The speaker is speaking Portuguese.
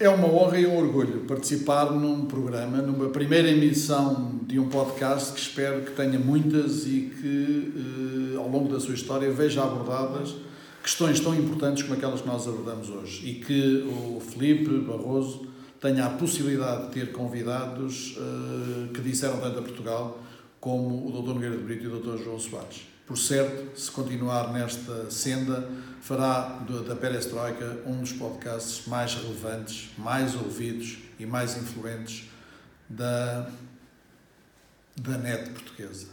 É uma honra e um orgulho participar num programa, numa primeira emissão de um podcast que espero que tenha muitas e que, ao longo da sua história, veja abordadas questões tão importantes como aquelas que nós abordamos hoje. E que o Felipe Barroso tenha a possibilidade de ter convidados uh, que disseram tanto a Portugal como o Dr. Nogueira de Brito e o Dr. João Soares. Por certo, se continuar nesta senda, fará da Perestroika um dos podcasts mais relevantes, mais ouvidos e mais influentes da, da net portuguesa.